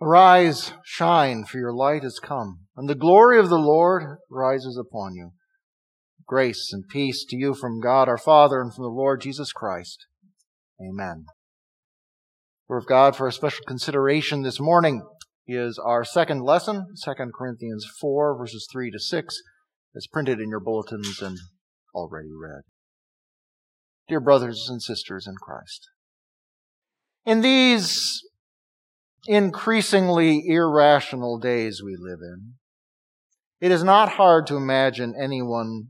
Arise, shine, for your light has come, and the glory of the Lord rises upon you. Grace and peace to you from God our Father and from the Lord Jesus Christ. Amen. Word of God for a special consideration this morning is our second lesson, 2 Corinthians 4, verses 3 to 6, as printed in your bulletins and already read. Dear brothers and sisters in Christ, in these increasingly irrational days we live in, it is not hard to imagine anyone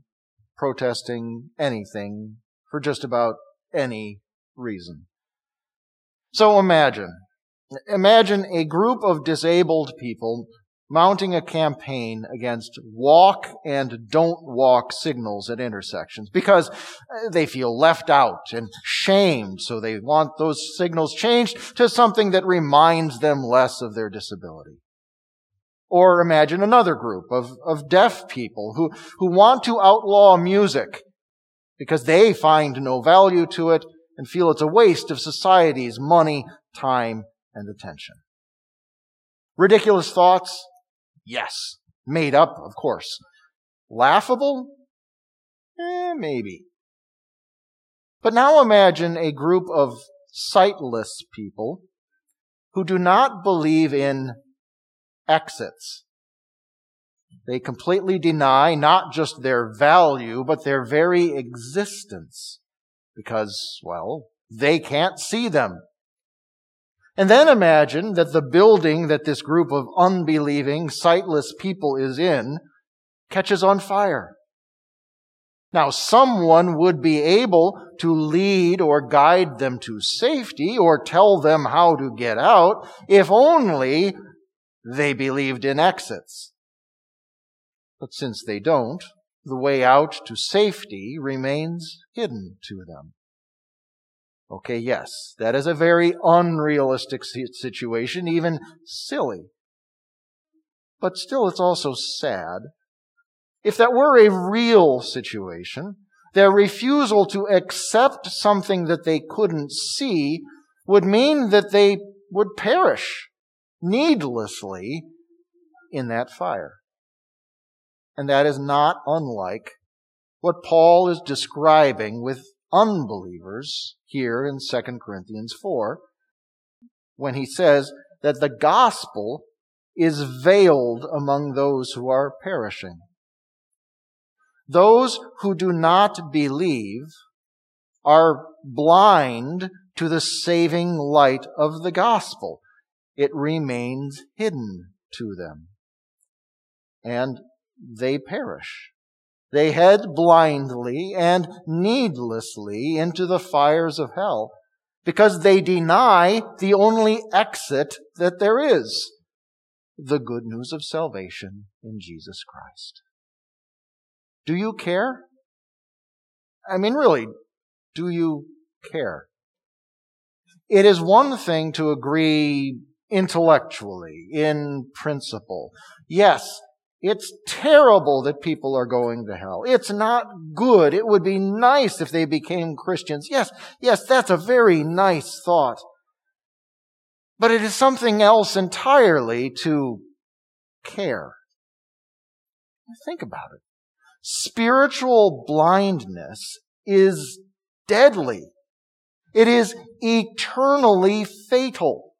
protesting anything for just about any reason. So imagine, imagine a group of disabled people mounting a campaign against walk and don't walk signals at intersections because uh, they feel left out and shamed. So they want those signals changed to something that reminds them less of their disability. Or imagine another group of, of deaf people who, who want to outlaw music because they find no value to it and feel it's a waste of society's money, time, and attention. Ridiculous thoughts? Yes. Made up, of course. Laughable? Eh, maybe. But now imagine a group of sightless people who do not believe in exits. They completely deny not just their value, but their very existence. Because, well, they can't see them. And then imagine that the building that this group of unbelieving, sightless people is in catches on fire. Now, someone would be able to lead or guide them to safety or tell them how to get out if only they believed in exits. But since they don't, the way out to safety remains hidden to them. Okay, yes, that is a very unrealistic situation, even silly. But still, it's also sad. If that were a real situation, their refusal to accept something that they couldn't see would mean that they would perish needlessly in that fire. And that is not unlike what Paul is describing with unbelievers here in 2 Corinthians 4 when he says that the gospel is veiled among those who are perishing. Those who do not believe are blind to the saving light of the gospel. It remains hidden to them. And they perish. They head blindly and needlessly into the fires of hell because they deny the only exit that there is the good news of salvation in Jesus Christ. Do you care? I mean, really, do you care? It is one thing to agree intellectually, in principle. Yes, it's terrible that people are going to hell. It's not good. It would be nice if they became Christians. Yes, yes, that's a very nice thought. But it is something else entirely to care. Think about it. Spiritual blindness is deadly. It is eternally fatal.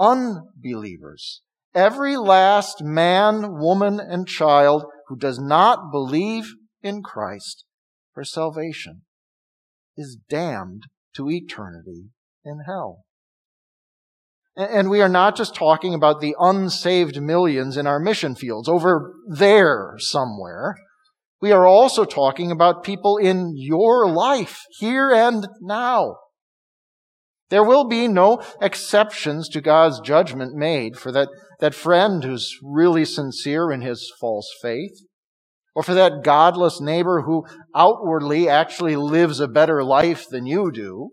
Unbelievers every last man, woman, and child who does not believe in Christ for salvation is damned to eternity in hell. And we are not just talking about the unsaved millions in our mission fields over there somewhere. We are also talking about people in your life, here and now. There will be no exceptions to God's judgment made for that, that friend who's really sincere in his false faith, or for that godless neighbor who outwardly actually lives a better life than you do,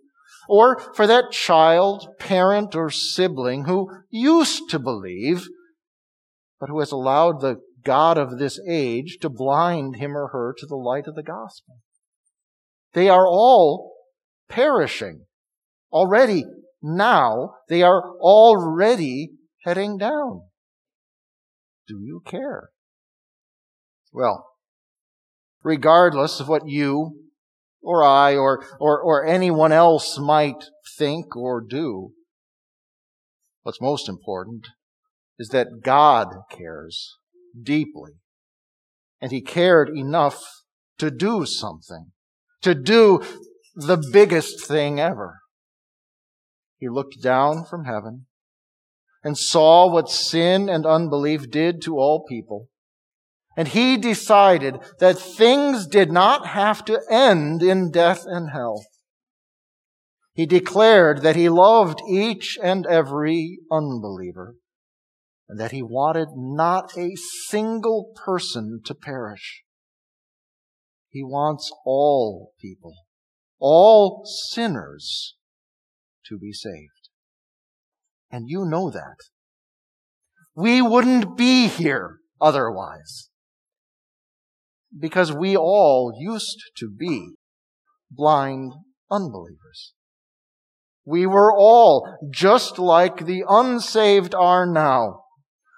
or for that child, parent, or sibling who used to believe, but who has allowed the God of this age to blind him or her to the light of the gospel. They are all perishing already now. They are already heading down. Do you care? Well, regardless of what you or I or, or, or anyone else might think or do, what's most important is that God cares deeply. And He cared enough to do something, to do the biggest thing ever. He looked down from heaven and saw what sin and unbelief did to all people. And he decided that things did not have to end in death and hell. He declared that he loved each and every unbeliever and that he wanted not a single person to perish. He wants all people, all sinners to be saved. And you know that. We wouldn't be here otherwise. Because we all used to be blind unbelievers. We were all just like the unsaved are now,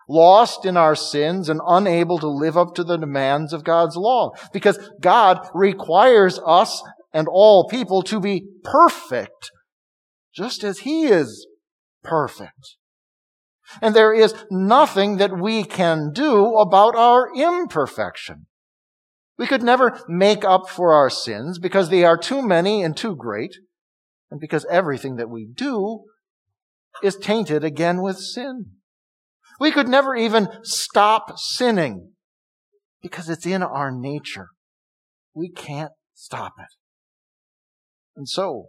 lost in our sins and unable to live up to the demands of God's law. Because God requires us and all people to be perfect, just as He is perfect. And there is nothing that we can do about our imperfection. We could never make up for our sins because they are too many and too great, and because everything that we do is tainted again with sin. We could never even stop sinning because it's in our nature. We can't stop it. And so,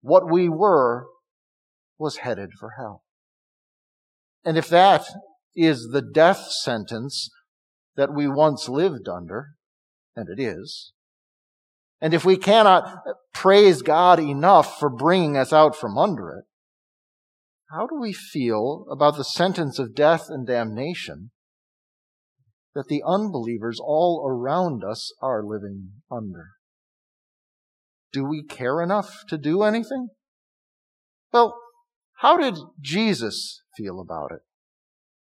what we were was headed for hell. And if that is the death sentence that we once lived under, and it is, and if we cannot praise God enough for bringing us out from under it, how do we feel about the sentence of death and damnation that the unbelievers all around us are living under? Do we care enough to do anything? Well, how did Jesus feel about it?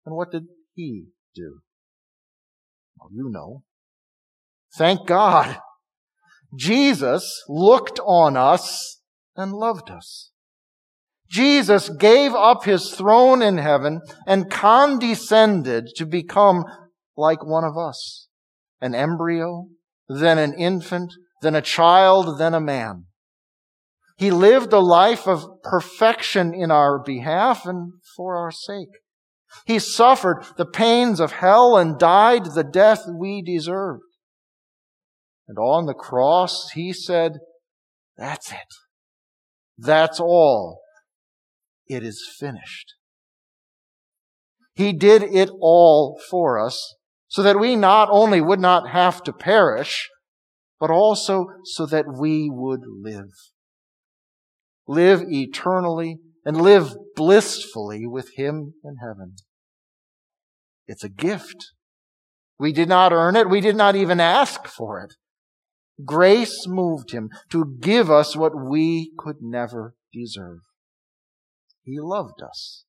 And what did he do? Well, you know. Thank God. Jesus looked on us and loved us. Jesus gave up his throne in heaven and condescended to become like one of us. An embryo, then an infant, then a child, then a man. He lived a life of perfection in our behalf and for our sake. He suffered the pains of hell and died the death we deserved. And on the cross, he said, that's it. That's all. It is finished. He did it all for us so that we not only would not have to perish, but also so that we would live live eternally, and live blissfully with Him in heaven. It's a gift. We did not earn it. We did not even ask for it. Grace moved Him to give us what we could never deserve. He loved us,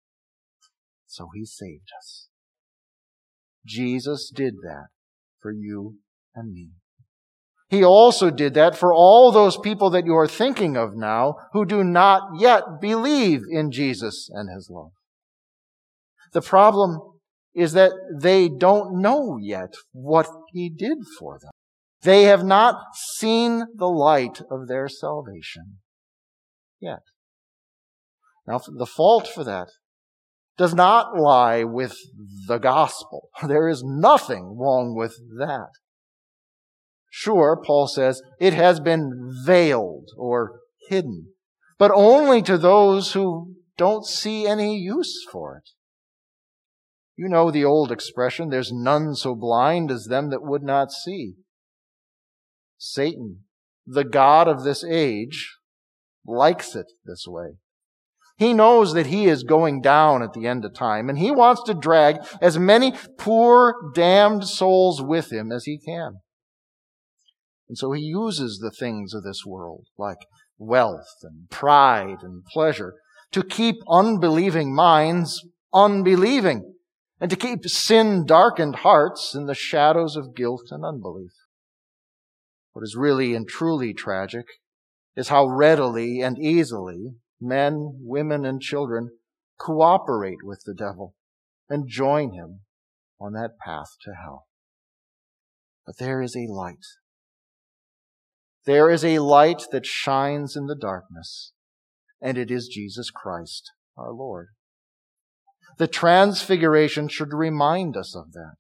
so He saved us. Jesus did that for you and me. He also did that for all those people that you are thinking of now who do not yet believe in Jesus and His love. The problem is that they don't know yet what He did for them. They have not seen the light of their salvation yet. Now, the fault for that does not lie with the gospel. There is nothing wrong with that. Sure, Paul says, it has been veiled or hidden, but only to those who don't see any use for it. You know the old expression, there's none so blind as them that would not see. Satan, the God of this age, likes it this way. He knows that he is going down at the end of time, and he wants to drag as many poor, damned souls with him as he can. And so he uses the things of this world, like wealth and pride and pleasure, to keep unbelieving minds unbelieving, and to keep sin darkened hearts in the shadows of guilt and unbelief. What is really and truly tragic is how readily and easily men, women, and children cooperate with the devil and join him on that path to hell. But there is a light. There is a light that shines in the darkness, and it is Jesus Christ, our Lord. The transfiguration should remind us of that.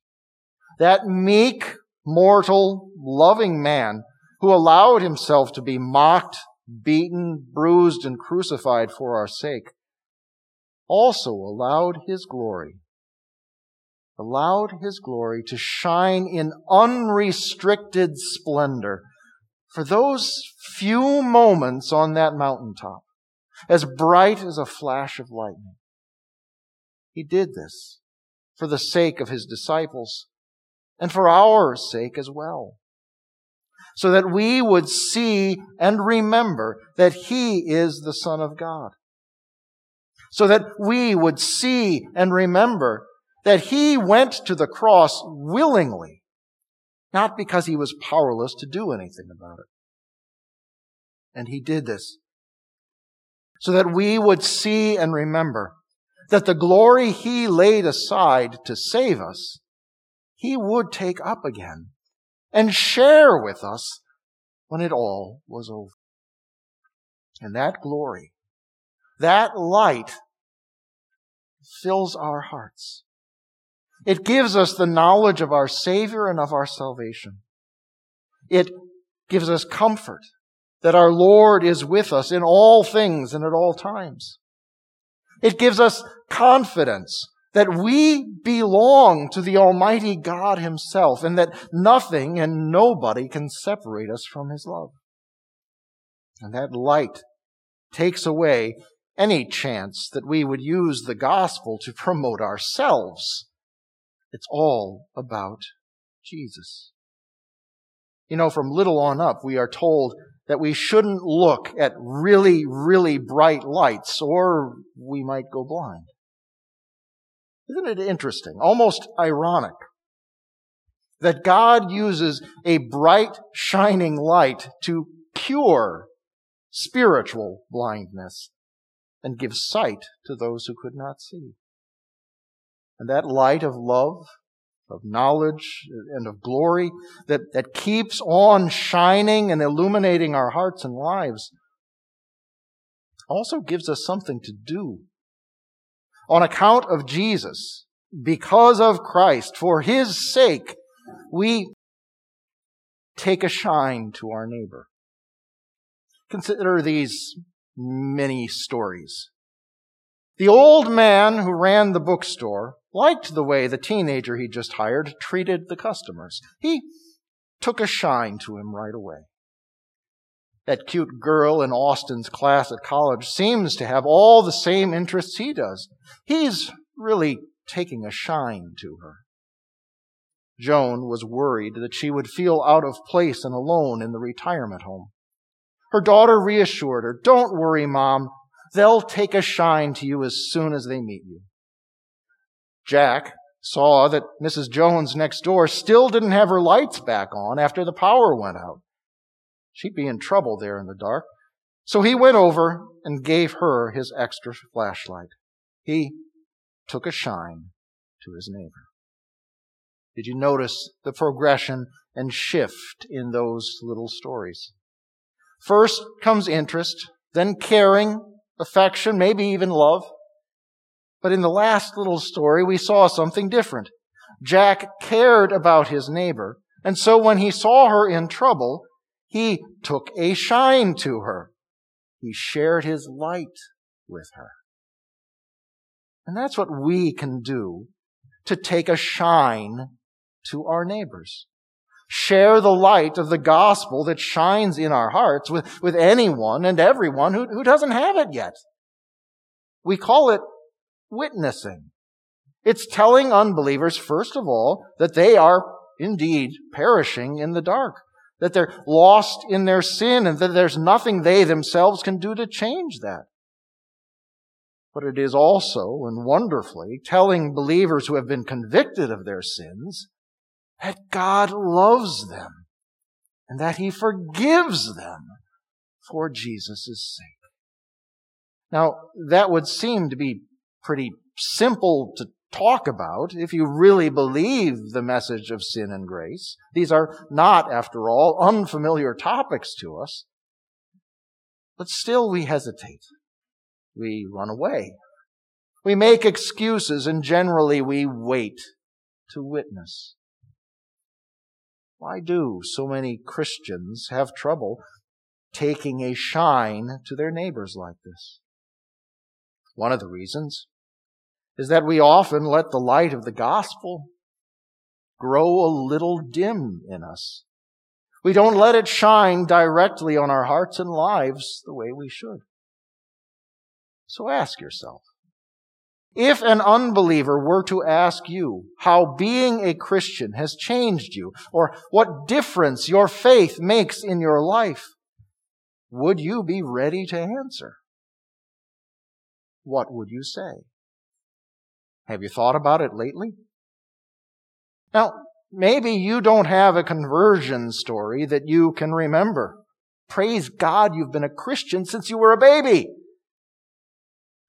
That meek, mortal, loving man who allowed himself to be mocked, beaten, bruised, and crucified for our sake, also allowed his glory, allowed his glory to shine in unrestricted splendor for those few moments on that mountaintop, as bright as a flash of lightning. He did this for the sake of his disciples and for our sake as well. So that we would see and remember that he is the Son of God. So that we would see and remember that he went to the cross willingly, not because he was powerless to do anything about it. And he did this so that we would see and remember that the glory he laid aside to save us, he would take up again and share with us when it all was over. And that glory, that light fills our hearts. It gives us the knowledge of our Savior and of our salvation. It gives us comfort that our Lord is with us in all things and at all times. It gives us confidence that we belong to the Almighty God Himself and that nothing and nobody can separate us from His love. And that light takes away any chance that we would use the gospel to promote ourselves. It's all about Jesus. You know, from little on up, we are told that we shouldn't look at really, really bright lights or we might go blind. Isn't it interesting, almost ironic, that God uses a bright, shining light to cure spiritual blindness and give sight to those who could not see? And that light of love of knowledge and of glory that, that keeps on shining and illuminating our hearts and lives also gives us something to do. On account of Jesus, because of Christ, for His sake, we take a shine to our neighbor. Consider these many stories. The old man who ran the bookstore liked the way the teenager he just hired treated the customers. He took a shine to him right away. That cute girl in Austin's class at college seems to have all the same interests he does. He's really taking a shine to her. Joan was worried that she would feel out of place and alone in the retirement home. Her daughter reassured her, Don't worry, Mom. They'll take a shine to you as soon as they meet you. Jack saw that Mrs. Jones next door still didn't have her lights back on after the power went out. She'd be in trouble there in the dark. So he went over and gave her his extra flashlight. He took a shine to his neighbor. Did you notice the progression and shift in those little stories? First comes interest, then caring, affection, maybe even love. But in the last little story, we saw something different. Jack cared about his neighbor, and so when he saw her in trouble, he took a shine to her. He shared his light with her. And that's what we can do to take a shine to our neighbors. Share the light of the gospel that shines in our hearts with, with anyone and everyone who, who doesn't have it yet. We call it witnessing. It's telling unbelievers, first of all, that they are indeed perishing in the dark, that they're lost in their sin, and that there's nothing they themselves can do to change that. but it is also, and wonderfully, telling believers who have been convicted of their sins that God loves them and that He forgives them for Jesus' sake. Now, that would seem to be pretty simple to talk about if you really believe the message of sin and grace. These are not, after all, unfamiliar topics to us. But still we hesitate. We run away. We make excuses and generally we wait to witness. Why do so many Christians have trouble taking a shine to their neighbors like this? One of the reasons is that we often let the light of the gospel grow a little dim in us. We don't let it shine directly on our hearts and lives the way we should. So ask yourself, if an unbeliever were to ask you how being a Christian has changed you, or what difference your faith makes in your life, would you be ready to answer? What would you say? Have you thought about it lately? Now, maybe you don't have a conversion story that you can remember. Praise God, you've been a Christian since you were a baby.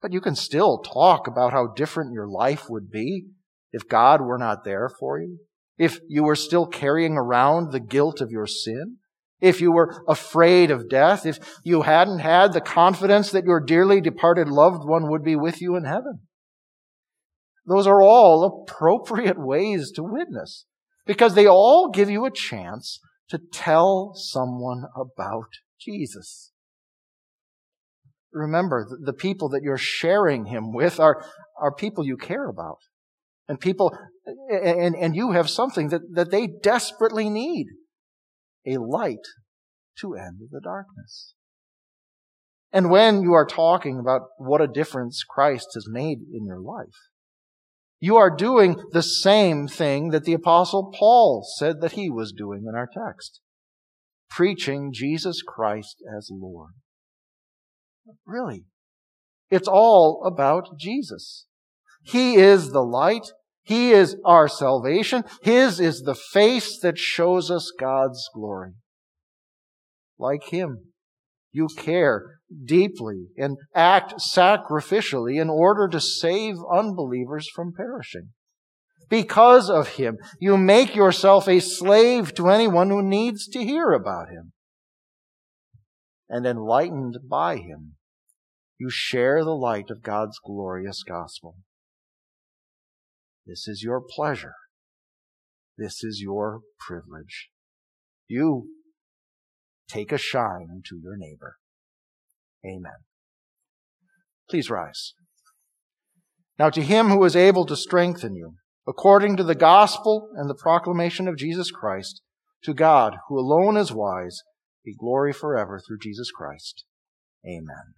But you can still talk about how different your life would be if God were not there for you. If you were still carrying around the guilt of your sin. If you were afraid of death. If you hadn't had the confidence that your dearly departed loved one would be with you in heaven. Those are all appropriate ways to witness because they all give you a chance to tell someone about Jesus. Remember, the people that you're sharing him with are, are people you care about. And people, and, and you have something that, that they desperately need. A light to end the darkness. And when you are talking about what a difference Christ has made in your life, you are doing the same thing that the apostle Paul said that he was doing in our text. Preaching Jesus Christ as Lord. Really. It's all about Jesus. He is the light. He is our salvation. His is the face that shows us God's glory. Like Him, you care deeply and act sacrificially in order to save unbelievers from perishing. Because of him, you make yourself a slave to anyone who needs to hear about him. And enlightened by him, you share the light of God's glorious gospel. This is your pleasure. This is your privilege. You take a shine to your neighbor. Amen. Please rise. Now to him who is able to strengthen you, according to the gospel and the proclamation of Jesus Christ, to God, who alone is wise, be glory forever through Jesus Christ. Amen.